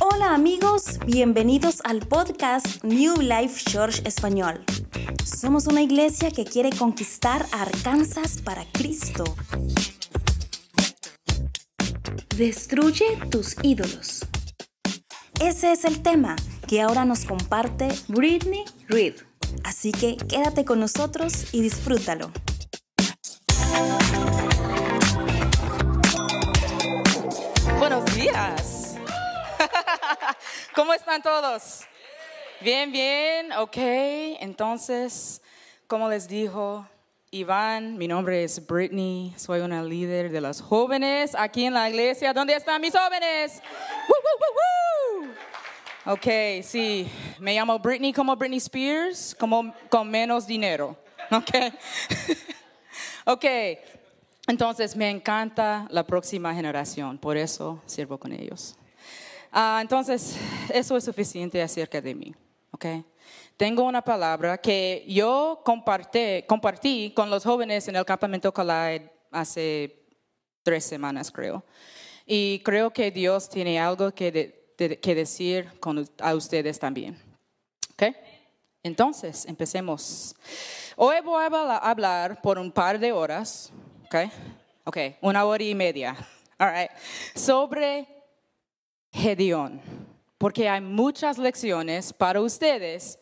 Hola amigos, bienvenidos al podcast New Life Church Español. Somos una iglesia que quiere conquistar Arkansas para Cristo. Destruye tus ídolos. Ese es el tema que ahora nos comparte Britney Reed. Así que quédate con nosotros y disfrútalo. Buenos días. ¿Cómo están todos? Bien, bien, ok. Entonces, como les dijo Iván, mi nombre es Brittany, soy una líder de los jóvenes aquí en la iglesia. ¿Dónde están mis jóvenes? ¡Woo, woo, woo, woo! Ok, sí, me llamo Britney como Britney Spears, como con menos dinero. Ok. ok, entonces me encanta la próxima generación, por eso sirvo con ellos. Ah, entonces, eso es suficiente acerca de mí. Okay. Tengo una palabra que yo compartí, con los jóvenes en el campamento Collide hace tres semanas, creo. Y creo que Dios tiene algo que, que decir con, a ustedes también. Okay. Entonces, empecemos. Hoy voy a habla- hablar por un par de horas, okay? Okay, una hora y media, all right, sobre Gedeón, porque hay muchas lecciones para ustedes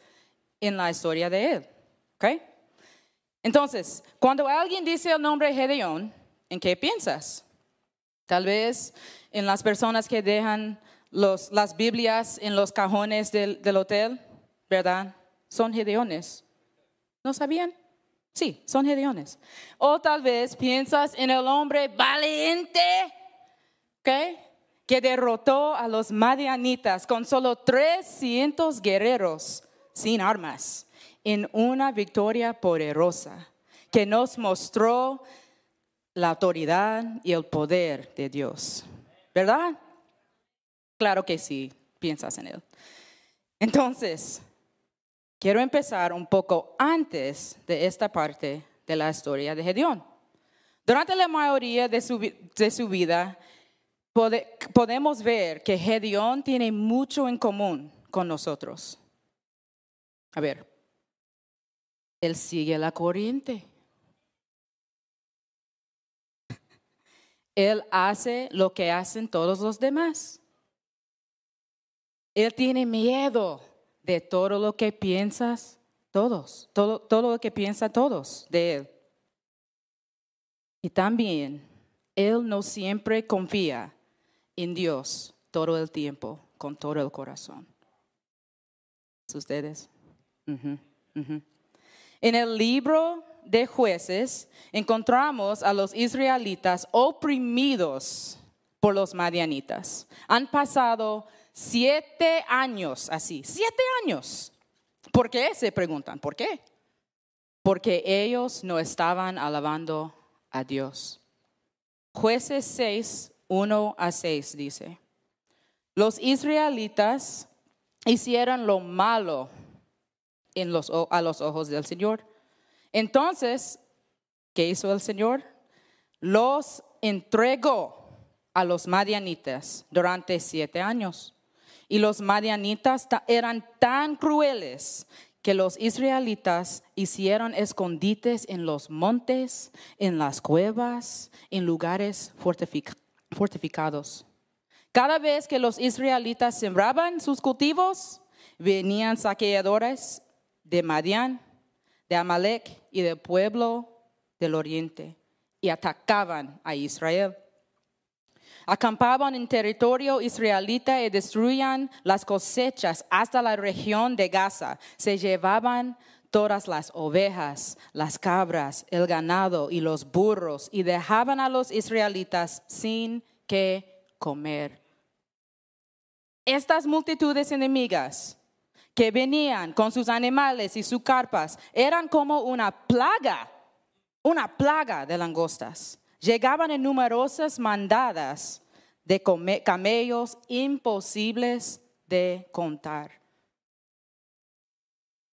en la historia de él. ¿ok? Entonces, cuando alguien dice el nombre Gedeón, ¿en qué piensas? Tal vez en las personas que dejan los- las Biblias en los cajones del, del hotel, ¿verdad? Son Gedeones. ¿No sabían? Sí, son Gedeones. O tal vez piensas en el hombre valiente, ¿ok? Que derrotó a los madianitas con solo 300 guerreros sin armas en una victoria poderosa que nos mostró la autoridad y el poder de Dios. ¿Verdad? Claro que sí, piensas en él. Entonces, quiero empezar un poco antes de esta parte de la historia de Gedeón. Durante la mayoría de su, de su vida, pode- podemos ver que Gedeón tiene mucho en común con nosotros. A ver, él sigue la corriente. Él hace lo que hacen todos los demás. Él tiene miedo de todo lo que piensas todos, todo, todo lo que piensan todos de él. Y también, él no siempre confía en Dios todo el tiempo, con todo el corazón. ¿Ustedes? En el libro de jueces encontramos a los israelitas oprimidos por los madianitas. Han pasado siete años así, siete años. ¿Por qué? Se preguntan, ¿por qué? Porque ellos no estaban alabando a Dios. Jueces 6, 1 a 6 dice, los israelitas hicieron lo malo en los, a los ojos del Señor. Entonces, ¿qué hizo el Señor? Los entregó a los madianitas durante siete años. Y los madianitas ta- eran tan crueles que los israelitas hicieron escondites en los montes, en las cuevas, en lugares fortific- fortificados. Cada vez que los israelitas sembraban sus cultivos, venían saqueadores de Madián, de Amalek y del pueblo del oriente y atacaban a Israel. Acampaban en territorio israelita y destruían las cosechas hasta la región de Gaza. Se llevaban todas las ovejas, las cabras, el ganado y los burros y dejaban a los israelitas sin que comer. Estas multitudes enemigas que venían con sus animales y sus carpas eran como una plaga, una plaga de langostas. Llegaban en numerosas mandadas de camellos imposibles de contar.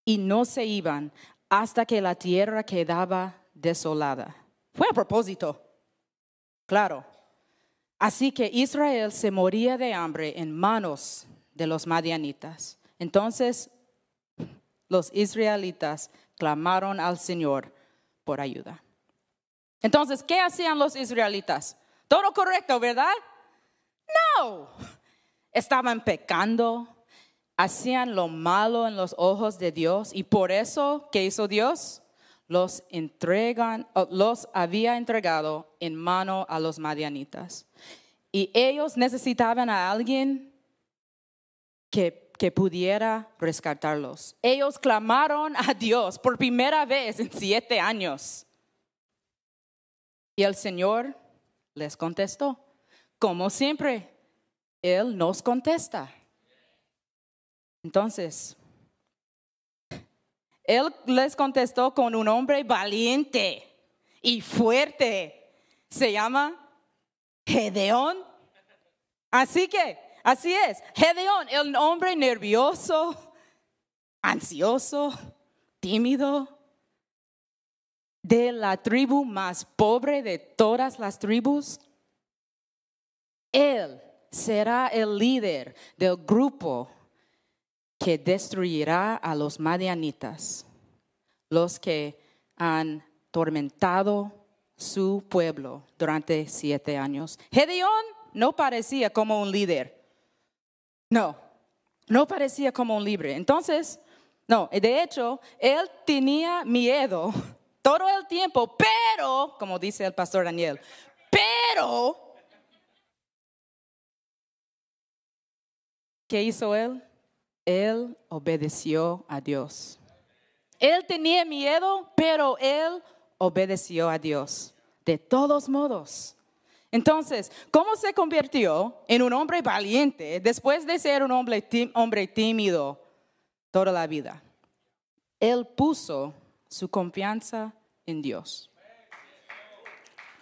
Y no se iban hasta que la tierra quedaba desolada. Fue a propósito, claro. Así que Israel se moría de hambre en manos de los madianitas. Entonces los israelitas clamaron al Señor por ayuda. Entonces, ¿qué hacían los israelitas? Todo correcto, ¿verdad? No. Estaban pecando, hacían lo malo en los ojos de Dios y por eso, ¿qué hizo Dios? Los entregan, los había entregado en mano a los madianitas. Y ellos necesitaban a alguien que, que pudiera rescatarlos. Ellos clamaron a Dios por primera vez en siete años. Y el Señor les contestó. Como siempre, Él nos contesta. Entonces, Él les contestó con un hombre valiente y fuerte. Se llama Gedeón. Así que, así es, Gedeón, el hombre nervioso, ansioso, tímido, de la tribu más pobre de todas las tribus, Él será el líder del grupo que destruirá a los madianitas, los que han tormentado su pueblo durante siete años. Gedeón no parecía como un líder. No, no parecía como un líder. Entonces, no, de hecho, él tenía miedo todo el tiempo, pero, como dice el pastor Daniel, pero, ¿qué hizo él? Él obedeció a Dios. Él tenía miedo, pero él obedeció a Dios. De todos modos. Entonces, ¿cómo se convirtió en un hombre valiente después de ser un hombre, tímido toda la vida? Él puso su confianza en Dios.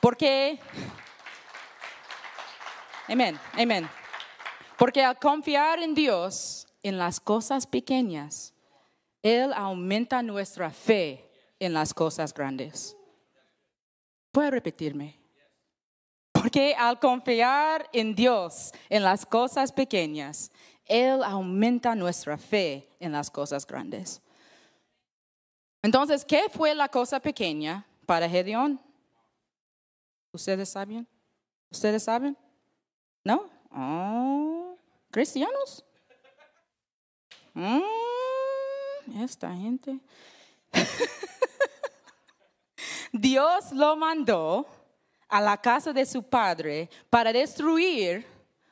Porque, amén, amén. Porque al confiar en Dios, en las cosas pequeñas, Él aumenta nuestra fe en las cosas grandes. ¿Puede repetirme? Porque al confiar en Dios, en las cosas pequeñas, Él aumenta nuestra fe en las cosas grandes. Entonces, ¿qué fue la cosa pequeña para Gedeón? ¿Ustedes saben? ¿Ustedes saben? ¿No? Oh, ¿Cristianos? Mm, esta gente. Dios lo mandó a la casa de su padre para destruir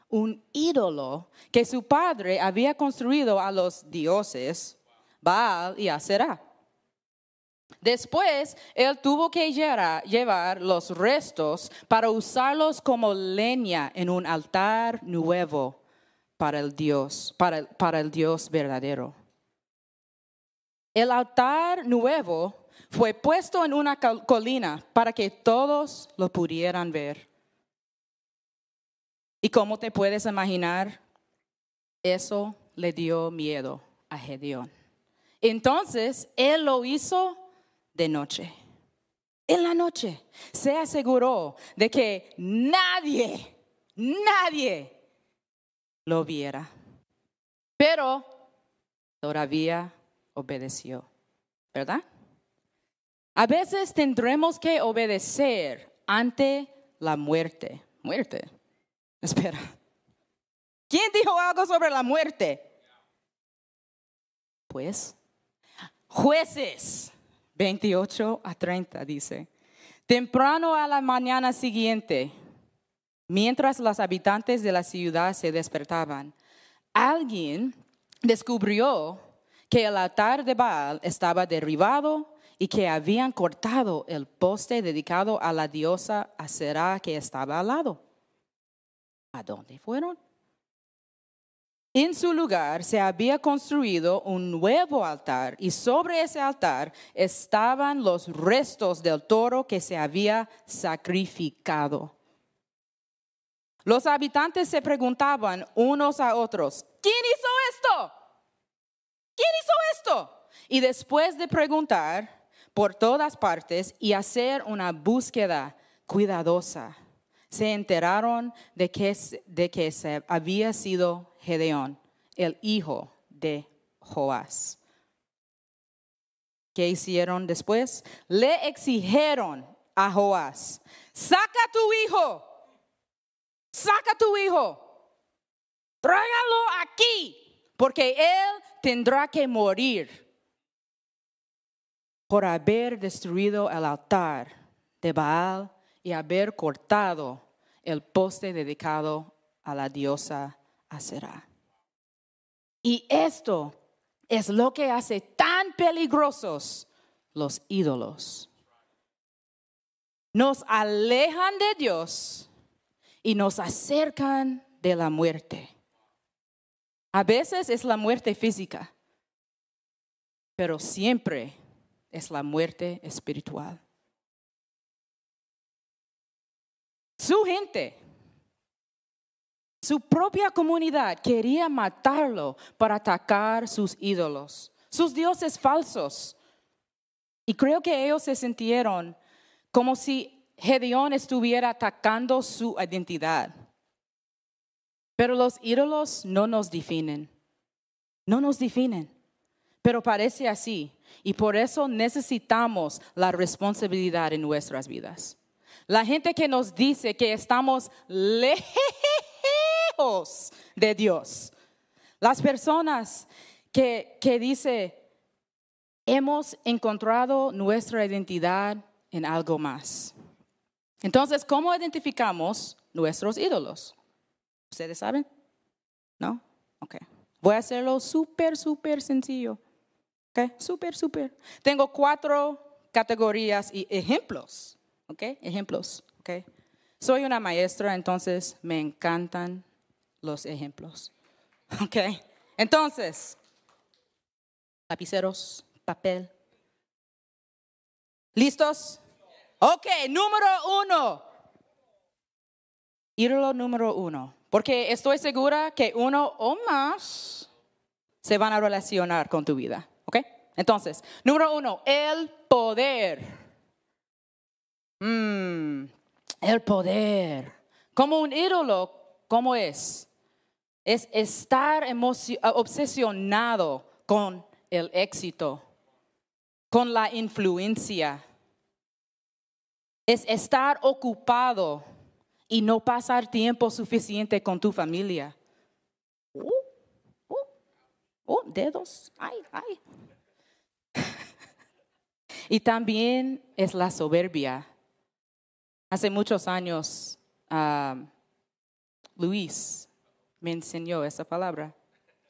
un ídolo que su padre había construido a los dioses Baal y Aserá. Después, él tuvo que llevar los restos para usarlos como leña en un altar nuevo para el Dios, para, el Dios verdadero. El altar nuevo fue puesto en una colina para que todos lo pudieran ver. ¿Y cómo te puedes imaginar? Eso le dio miedo a Gedeón. Entonces, él lo hizo de noche. En la noche se aseguró de que nadie, nadie lo viera. Pero todavía obedeció, ¿verdad? A veces tendremos que obedecer ante la muerte. Muerte. Espera. ¿Quién dijo algo sobre la muerte? Pues, jueces 28 a 30 dice, temprano a la mañana siguiente, mientras los habitantes de la ciudad se despertaban, alguien descubrió que el altar de Baal estaba derribado y que habían cortado el poste dedicado a la diosa Aserá que estaba al lado. ¿A dónde fueron? En su lugar se había construido un nuevo altar y sobre ese altar estaban los restos del toro que se había sacrificado. Los habitantes se preguntaban unos a otros, ¿quién hizo esto? ¿Quién hizo esto? Y después de preguntar, por todas partes y hacer una búsqueda cuidadosa. Se enteraron de que, de que se había sido Gedeón, el hijo de Joás. ¿Qué hicieron después? Le exigieron a Joás, saca tu hijo, saca tu hijo, tráigalo aquí, porque él tendrá que morir por haber destruido el altar de Baal y haber cortado el poste dedicado a la diosa Aserá. Y esto es lo que hace tan peligrosos los ídolos. Nos alejan de Dios y nos acercan de la muerte. A veces es la muerte física, pero siempre es la muerte espiritual. Su gente, su propia comunidad quería matarlo para atacar sus ídolos, sus dioses falsos. Y creo que ellos se sintieron como si Gedeón estuviera atacando su identidad. Pero los ídolos no nos definen, no nos definen, pero parece así. Y por eso necesitamos la responsabilidad en nuestras vidas. La gente que nos dice que estamos lejos de Dios. Las personas que, que dice, hemos encontrado nuestra identidad en algo más. Entonces, ¿cómo identificamos nuestros ídolos? ¿Ustedes saben? ¿No? Ok. Voy a hacerlo súper, súper sencillo. Ok, súper, súper. Tengo cuatro categorías y ejemplos. Ok, ejemplos. Ok. Soy una maestra, entonces me encantan los ejemplos. Ok. Entonces, lapiceros, papel. ¿Listos? Ok, número uno. Ídolo número uno. Porque estoy segura que uno o más se van a relacionar con tu vida. ¿Ok? Entonces, número uno, el poder. Mm, el poder. Como un ídolo, ¿cómo es? Es estar obsesionado con el éxito, con la influencia. Es estar ocupado y no pasar tiempo suficiente con tu familia. Uh, uh, uh, dedos, ay, ay. y también es la soberbia. Hace muchos años, um, Luis me enseñó esa palabra,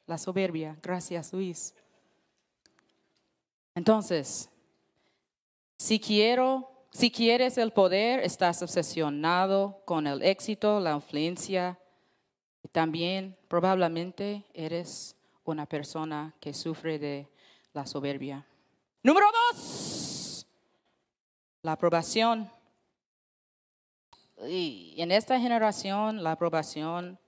la soberbia. Gracias, Luis. Entonces, si quiero si quieres el poder, estás obsesionado con el éxito, la influencia. Y también probablemente eres una persona que sufre de la soberbia. Número dos, la aprobación. Y en esta generación, la aprobación,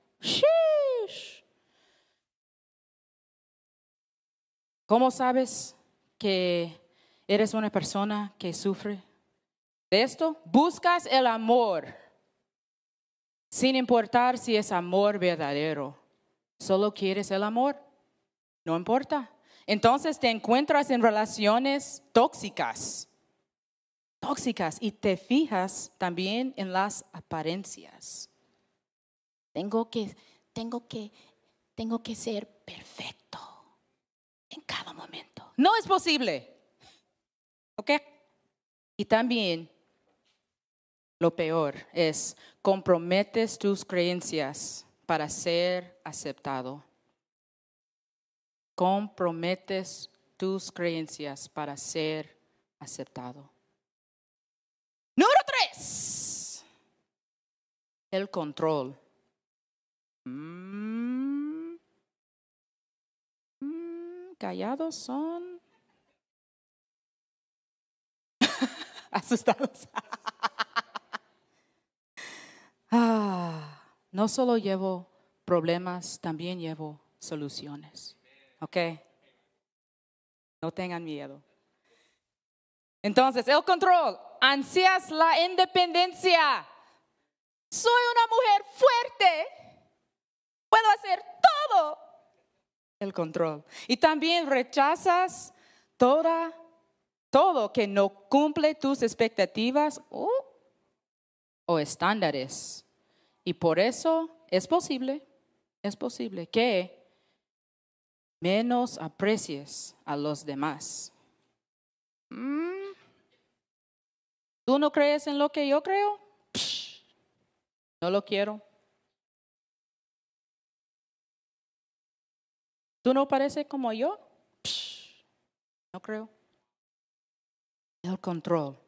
¿Cómo sabes que eres una persona que sufre esto? Buscas el amor sin importar si es amor verdadero. Solo quieres el amor. No importa. Entonces te encuentras en relaciones tóxicas. Tóxicas y te fijas también en las apariencias. Tengo que, tengo que, tengo que ser perfecto en cada momento. No es posible. ¿Ok? Y también lo peor es comprometes tus creencias para ser aceptado. Comprometes tus creencias para ser aceptado. Número tres, el control. Mm, mm, callados son asustados. Ah, no solo llevo problemas, también llevo soluciones. ¿Ok? No tengan miedo. Entonces, el control, ansías la independencia. Soy una mujer fuerte. Puedo hacer todo. El control. Y también rechazas toda, todo que no cumple tus expectativas o, o estándares. Y por eso es posible, es posible que menos aprecies a los demás. Mm. ¿Tú no crees en lo que yo creo? no lo quiero. ¿Tú no pareces como yo? no creo. El control.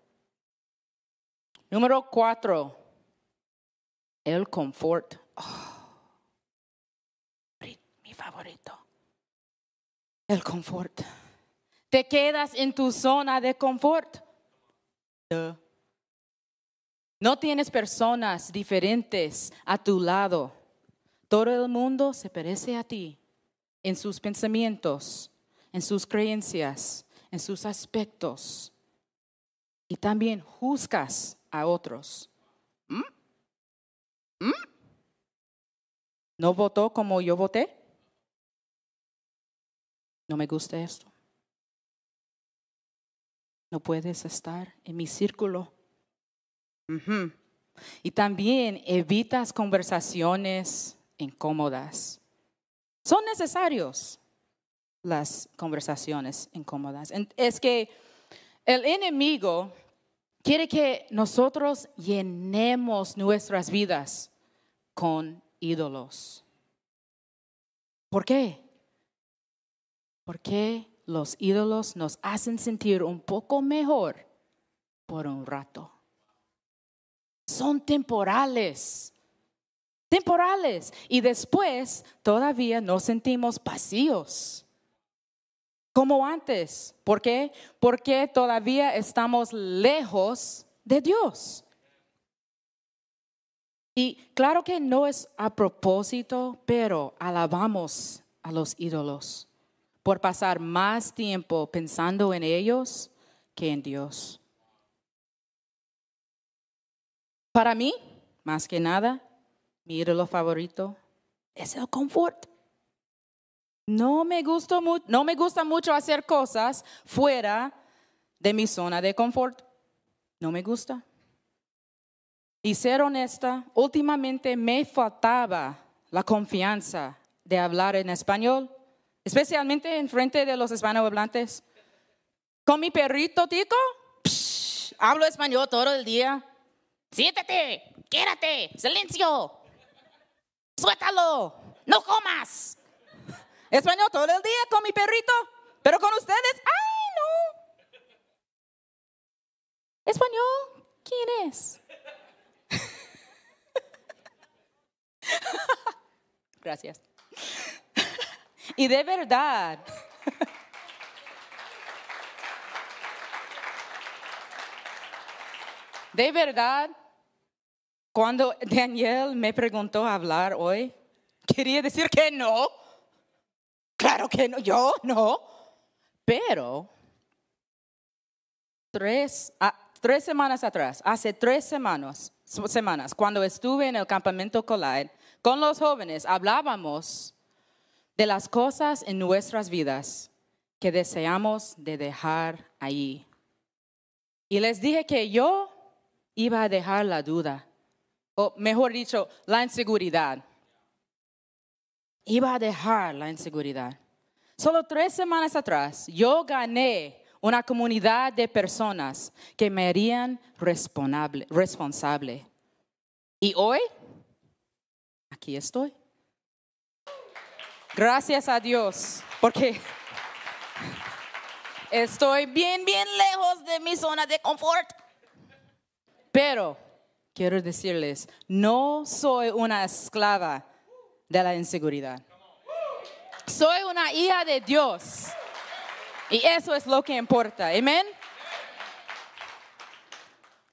Número cuatro, el confort. Oh, mi favorito. El confort. Te quedas en tu zona de confort. No tienes personas diferentes a tu lado. Todo el mundo se parece a ti en sus pensamientos, en sus creencias, en sus aspectos. Y también juzgas a otros. ¿Mm? ¿Mm? ¿No votó como yo voté? No me gusta esto. No puedes estar en mi círculo. Y también evitas conversaciones incómodas. Son necesarios las conversaciones incómodas. Es que el enemigo quiere que nosotros llenemos nuestras vidas con ídolos. ¿Por qué? Porque los ídolos nos hacen sentir un poco mejor por un rato. Son temporales, temporales. Y después todavía nos sentimos vacíos. Como antes. ¿Por qué? Porque todavía estamos lejos de Dios. Y claro que no es a propósito, pero alabamos a los ídolos por pasar más tiempo pensando en ellos que en Dios. Para mí, más que nada, mi ídolo favorito es el confort. No me, gusta mucho hacer cosas fuera de mi zona de confort. No me gusta. Y ser honesta, últimamente me faltaba la confianza de hablar en español especialmente en frente de los hispanohablantes. Con mi perrito Tico, hablo español todo el día. Siéntate, quédate, silencio, suéltalo, no comas. Español todo el día con mi perrito, pero con ustedes, ¡ay no! Español, ¿quién es? Gracias. Y de verdad. De verdad, cuando Daniel me preguntó a hablar hoy, quería decir que no. Claro que no, yo no. Pero tres, ah, tres semanas atrás, hace tres semanas, semanas, cuando estuve en el campamento Collide con los jóvenes, hablábamos de las cosas en nuestras vidas que deseamos de dejar ahí. Y les dije que yo iba a dejar la duda, o mejor dicho, la inseguridad. Iba a dejar la inseguridad. Solo tres semanas atrás, yo gané una comunidad de personas que me harían responsable. responsable. Y hoy, aquí estoy. Gracias a Dios, porque estoy bien, bien lejos de mi zona de confort. Pero quiero decirles, no soy una esclava de la inseguridad. Soy una hija de Dios. Y eso es lo que importa. Amén.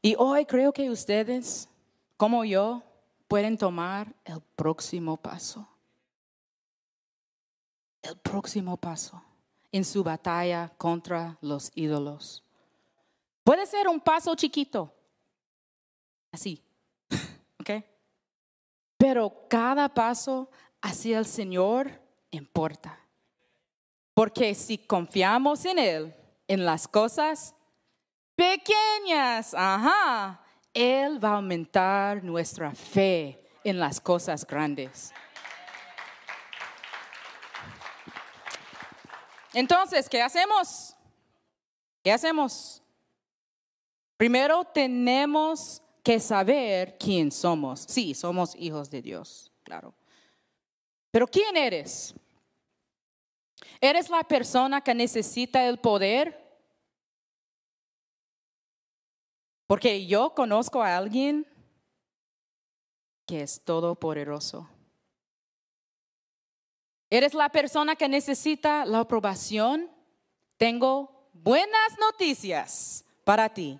Y hoy creo que ustedes, como yo, pueden tomar el próximo paso el próximo paso en su batalla contra los ídolos. Puede ser un paso chiquito, así, ¿ok? Pero cada paso hacia el Señor importa. Porque si confiamos en Él, en las cosas pequeñas, ajá, Él va a aumentar nuestra fe en las cosas grandes. Entonces, ¿qué hacemos? ¿Qué hacemos? Primero tenemos que saber quién somos. Sí, somos hijos de Dios, claro. Pero ¿quién eres? ¿Eres la persona que necesita el poder? Porque yo conozco a alguien que es todopoderoso. ¿Eres la persona que necesita la aprobación? Tengo buenas noticias para ti.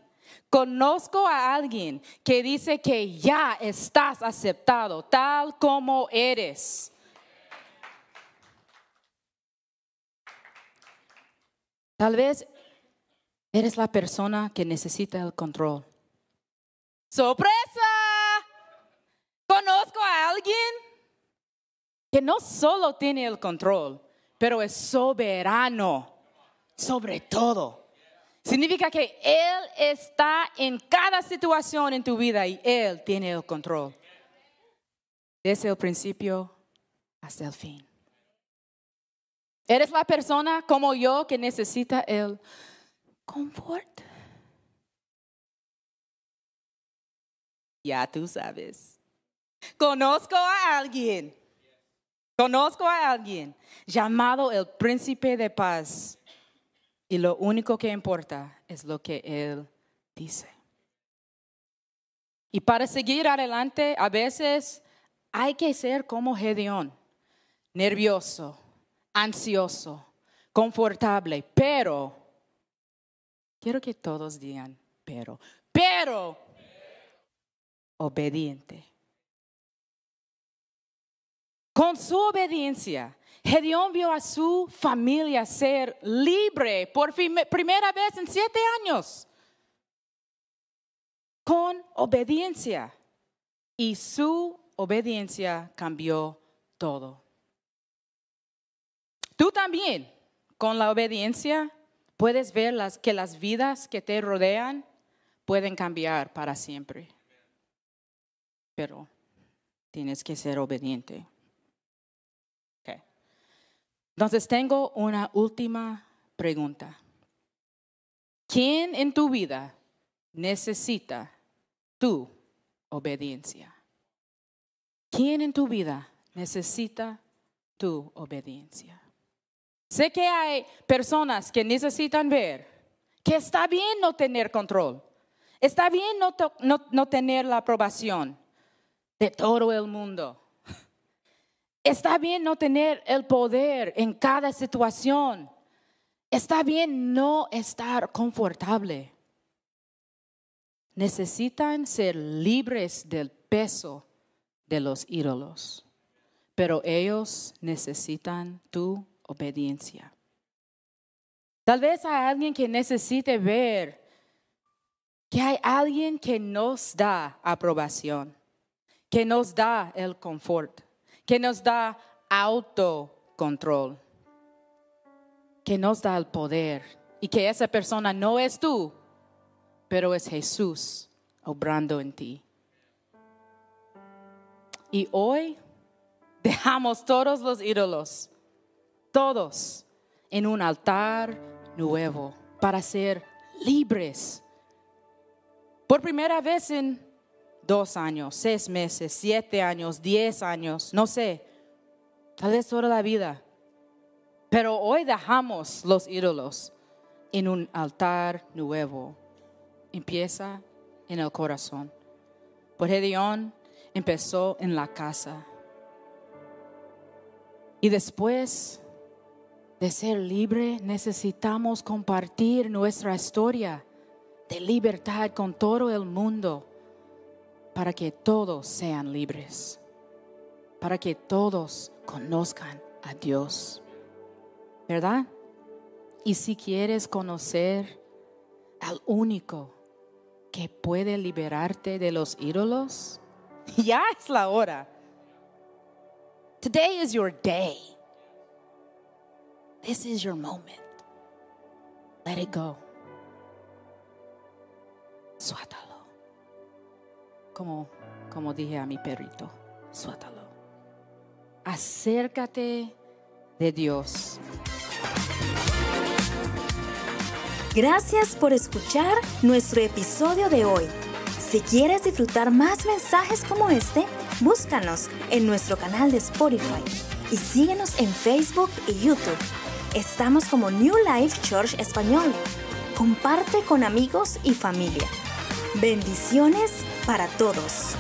Conozco a alguien que dice que ya estás aceptado tal como eres. Tal vez eres la persona que necesita el control. ¡Sorpresa! Conozco a alguien que no solo tiene el control, pero es soberano sobre todo. Significa que Él está en cada situación en tu vida y Él tiene el control. Desde el principio hasta el fin. Eres la persona como yo que necesita el confort. Ya tú sabes. Conozco a alguien. Conozco a alguien llamado el príncipe de paz y lo único que importa es lo que Él dice. Y para seguir adelante, a veces hay que ser como Gedeón, nervioso, ansioso, confortable, pero, quiero que todos digan, pero, pero, obediente. Con su obediencia, Gedeón vio a su familia ser libre por primera vez en siete años con obediencia. Y su obediencia cambió todo. Tú también, con la obediencia, puedes ver las, que las vidas que te rodean pueden cambiar para siempre. Pero tienes que ser obediente. Entonces tengo una última pregunta. ¿Quién en tu vida necesita tu obediencia? ¿Quién en tu vida necesita tu obediencia? Sé que hay personas que necesitan ver que está bien no tener control, está bien no, no tener la aprobación de todo el mundo. Está bien no tener el poder en cada situación. Está bien no estar confortable. Necesitan ser libres del peso de los ídolos, pero ellos necesitan tu obediencia. Tal vez hay alguien que necesite ver que hay alguien que nos da aprobación, que nos da el confort que nos da autocontrol, que nos da el poder y que esa persona no es tú, pero es Jesús obrando en ti. Y hoy dejamos todos los ídolos, todos, en un altar nuevo para ser libres. Por primera vez en dos años, seis meses, siete años, diez años, no sé, tal vez toda la vida. Pero hoy dejamos los ídolos en un altar nuevo. Empieza en el corazón. Por Gedeón empezó en la casa. Y después de ser libre, necesitamos compartir nuestra historia de libertad con todo el mundo para que todos sean libres, para que todos conozcan a Dios. ¿Verdad? Y si quieres conocer al único que puede liberarte de los ídolos, ya es la hora. Today is your day. This is your moment. Let it go. Suátalo. Como, como dije a mi perrito, suátalo. Acércate de Dios. Gracias por escuchar nuestro episodio de hoy. Si quieres disfrutar más mensajes como este, búscanos en nuestro canal de Spotify y síguenos en Facebook y YouTube. Estamos como New Life Church Español. Comparte con amigos y familia. Bendiciones para todos.